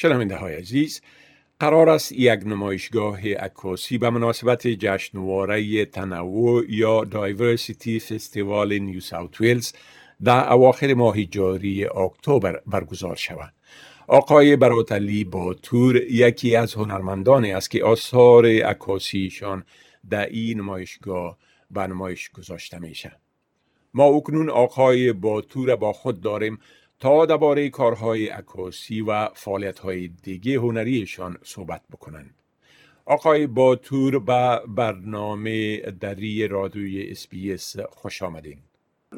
شنونده های عزیز قرار است یک نمایشگاه عکاسی به مناسبت جشنواره تنوع یا دایورسیتی فستیوال نیو ساوت ویلز در اواخر ماه جاری اکتبر برگزار شود. آقای براتلی باتور یکی از هنرمندانی است که آثار عکاسیشان در این نمایشگاه به نمایش گذاشته میشه. ما اکنون آقای باتور با خود داریم تا درباره کارهای عکاسی و فعالیت‌های دیگه هنریشان صحبت بکنند. آقای باتور به برنامه دری رادیوی اس خوش آمدین.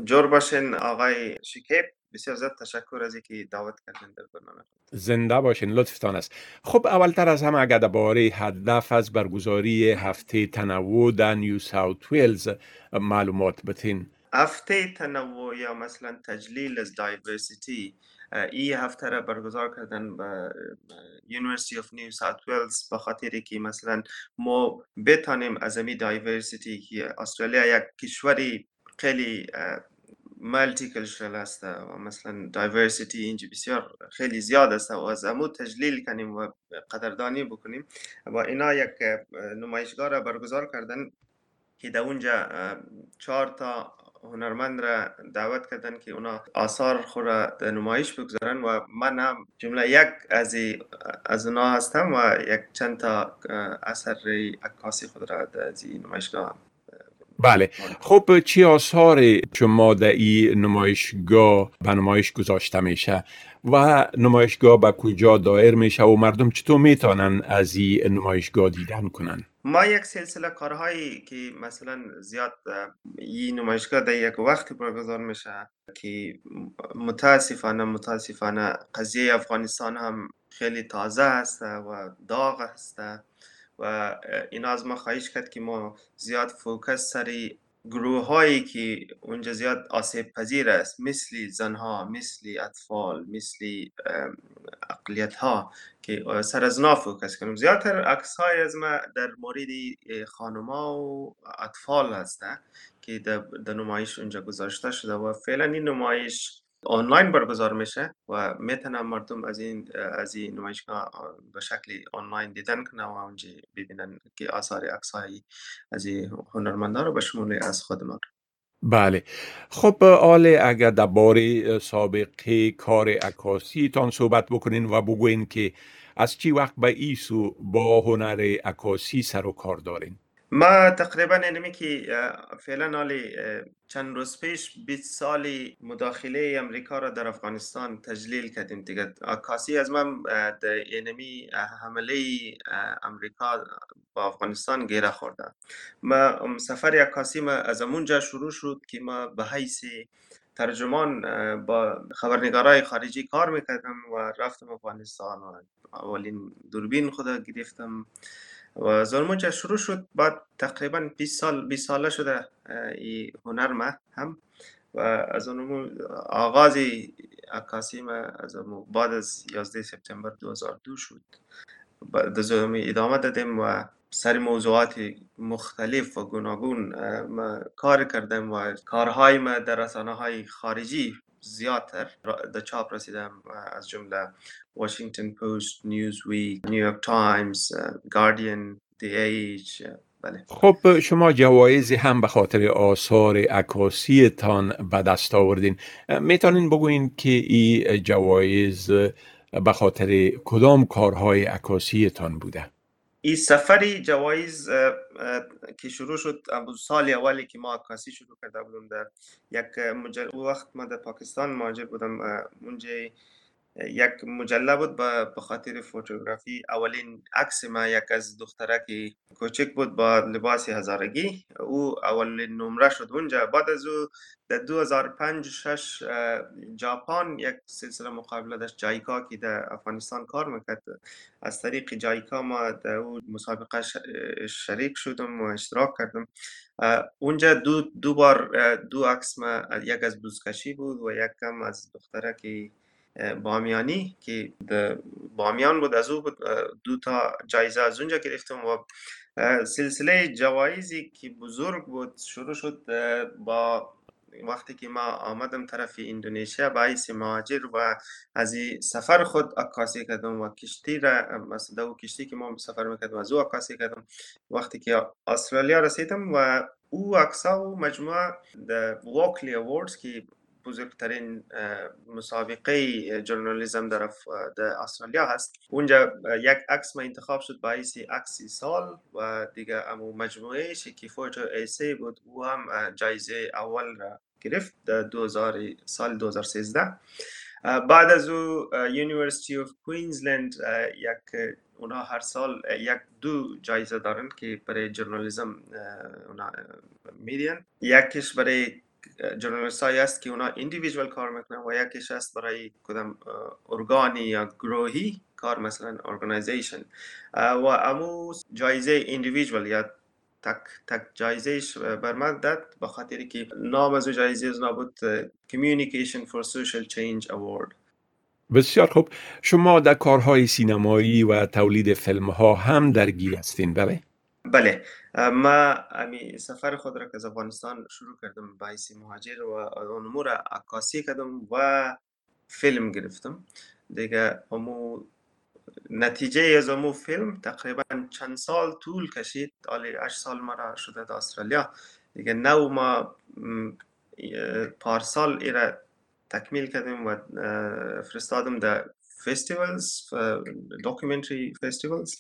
جور باشین آقای شکیب بسیار زیاد تشکر از اینکه دعوت کردین در برنامه زنده باشین لطفتان است خب اولتر از همه اگر درباره هدف از برگزاری هفته تنوع در نیو ساوت ویلز معلومات بتین هفته تنوع یا مثلا تجلیل از diversity این هفته را برگزار کردن به University of New South Wales به خاطر که مثلا ما بتانیم از امی diversity که استرالیا یک کشوری خیلی multicultural است و مثلا diversity اینجا بسیار خیلی زیاد است و از امو تجلیل کنیم و قدردانی بکنیم و اینا یک نمایشگاه را برگزار کردن که در اونجا چهار تا هنرمند را دعوت کردن که اونا آثار خود را در نمایش بگذارن و من هم جمله یک از از اونا هستم و یک چند تا اثر عکاسی خود را در این نمایشگاه بله. خب چی آثار شما در این نمایشگاه به نمایش گذاشته میشه و نمایشگاه به کجا دایر میشه و مردم چطور می‌تونن از این نمایشگاه دیدن کنن؟ ما یک سلسله کارهایی که مثلا زیاد این نمایشگاه در یک وقت برگزار میشه که متاسفانه متاسفانه قضیه افغانستان هم خیلی تازه است و داغ است. و این از ما خواهش کرد که ما زیاد فوکس سری گروه هایی که اونجا زیاد آسیب پذیر است. مثل زنها مثل اطفال مثل اقلیت ها که سر از فوکس کنیم. زیادتر عکس های از ما در مورد خانما و اطفال هسته که در نمایش اونجا گذاشته شده و فعلا این نمایش آنلاین برگزار میشه و می‌تونن مردم از این از این نمایشگاه به شکل آنلاین دیدن کنن و اونجا ببینن که آثار عکسایی از این هنرمندان رو به شمول از خودمان. بله. خب آله اگر درباره سابقه کار عکاسی تان صحبت بکنین و بگوین که از چی وقت به ایسو با هنر عکاسی سر و کار دارین؟ ما تقریبا اینمی که فعلا حالی چند روز پیش 20 سال مداخله امریکا را در افغانستان تجلیل کردیم. دیگه عکاسی از من اینمی حمله امریکا با افغانستان گیره خورده. ما سفر عکاسی ما از اونجا شروع شد که ما به حیث ترجمان با خبرنگارای خارجی کار می‌کردم و رفتم افغانستان و اولین دوربین خود گرفتم. و زلمونجا شروع شد. بعد تقریبا 20 سال 20 ساله شده این هنر ما هم. و از اون آغاز عکاسی ما از بعد از 11 سپتامبر 2002 شد. ادامه دادیم و سر موضوعات مختلف و گوناگون ما کار کردم و کارهای ما در رسانه های خارجی زیادتر در چاپ رسیدم از جمله واشنگتن پست، نیوزویک، نیویورک تایمز، گاردین، The Age بله. خب شما جوایزی هم به خاطر آثار عکاسیتان به دست آوردین. می‌تونین بگوین که این جوایز به خاطر کدام کارهای عکاسیتان بوده؟ این سفری جوایز که شروع شد سال اولی که ما عکاسی شروع کرده بودم در یک مجل... وقت ما در پاکستان مهاجر بودم اونجا یک مجله بود به خاطر فوتوگرافی. اولین عکس ما یک از دختره که کوچک بود با لباس هزارگی. او اولین نمره شد. اونجا بعد از او در 2005 6 ژاپن یک سلسله مقابله داشت. جایکا که در افغانستان کار می‌کرد. از طریق جایکا ما در او مسابقه شریک شدم و اشتراک کردم. اونجا دو دو بار دو عکس ما یک از بوزکشی بود و یک کم از که بامیانی که بامیان بود از او بود دو تا جایزه از اونجا گرفتم و سلسله جوایزی که بزرگ بود شروع شد با وقتی که ما آمدم طرف اندونزیا به حیث مهاجر و از سفر خود عکاسی کردم و کشتی را مثلا دو کشتی که ما سفر می‌کردم از او عکاسی کردم. وقتی که استرالیا رسیدم و او عکسا و مجموعه د واکلی اووردز که بزرگترین مسابقه جورنالیزم در استرالیا هست. اونجا یک عکس ما انتخاب شد با حیث عکس سال و دیگه امو مجموعه که فوتو ایسی بود. او هم جایزه اول را گرفت در 2000 سال 2013 بعد از او University of Queensland یک اونا هر سال یک دو جایزه دارن که برای journalism اونا میدین. یکیش برای journalist هایی است که اونا individual کار می‌کنن و یکیش است برای کدام ارگانی یا گروهی کار مثلا organisation و امو جایزه individual یا تک تک جایزهش بر من داد به خاطر که نام از جایزه نبود Communication for Social Change Award. بسیار خوب. شما در کارهای سینمایی و تولید فیلم ها هم درگیر هستین بله؟ بله. ما امی سفر خود را که افغانستان شروع کردم با مهاجر و اون امور عکاسی کردم و فیلم گرفتم. دیگه امو نتیجه از امو فیلم تقریبا چند سال طول کشید. حالی 8 سال مرا شده در استرالیا. دیگه نو ما پارسال ایره تکمیل کردیم و فرستادم در festivals documentary festivals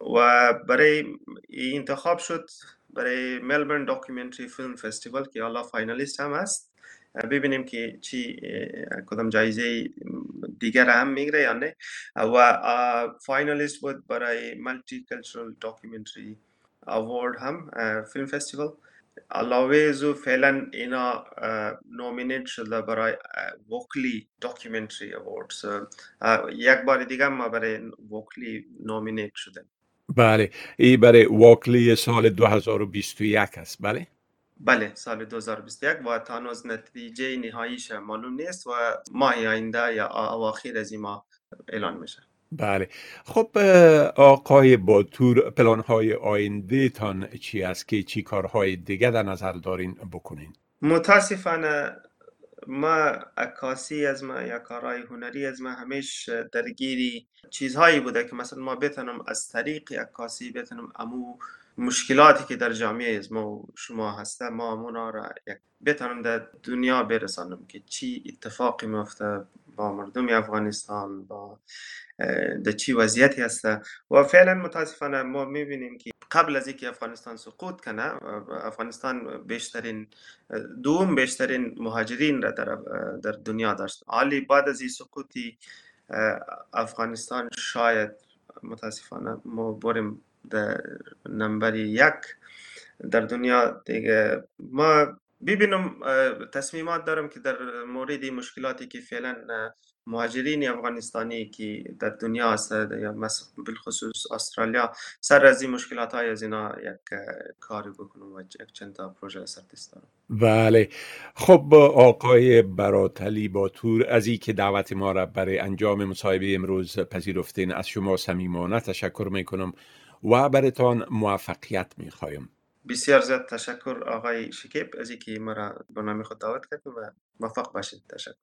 و برای انتخاب شد برای Melbourne Documentary Film Festival که حالا finalist هم هست. ببینیم که چی کدام جایزه دیگر هم می‌گیره یا نه. و finalist بود برای multicultural documentary award هم film festival علاوه فعلا اینا nominate شده برای Walkley Documentary Award یک بار دیگه ما برای Walkley nominate شده بله. این برای Walkley سال 2021 است. بله؟ بله سال 2021 و تا هنوز نتیجه نهاییش معلوم نیست و ماه آینده یا اواخیر از این ماه اعلان میشه. بله. خب آقای باتور پلان های آینده تان چی است؟ که چی کارهای دیگه در نظر دارین بکنین؟ متاسفانه ما عکاسی از ما یا کارهای هنری از ما همیش درگیری چیزهایی بوده که مثلا ما بتونم از طریق عکاسی بتونم امو مشکلاتی که در جامعه از ما و شما هسته ما اونا را بتونم در دنیا برسانم که چی اتفاقی میفته با مردم افغانستان با در چی وضعیتی هسته. و فعلا متاسفانه ما می‌بینیم که قبل از اینکه افغانستان سقوط کنه افغانستان بیشترین دوم بیشترین مهاجرین را در, در دنیا داشت. حالی بعد از این سقوطی افغانستان شاید متاسفانه ما بریم در نمبر یک در دنیا دیگه. ما ببینم تصمیمات دارم که در مورد مشکلاتی که فعلا مهاجرین افغانستانی که در دنیا هست یا بالخصوص استرالیا سر از این مشکلات های از اینا یک کاری بکنم و یک چند تا پروژه سر دارم. بله. خب آقای براتلی باتور از این که دعوت ما را برای انجام مصاحبه امروز پذیرفتین از شما صمیمانه تشکر می‌کنم و برتان موفقیت می‌خوایم. بسیار زیاد تشکر آقای شکیب از اینکه مرا برنامه خود دعوت کرد و موفق باشید تشکر.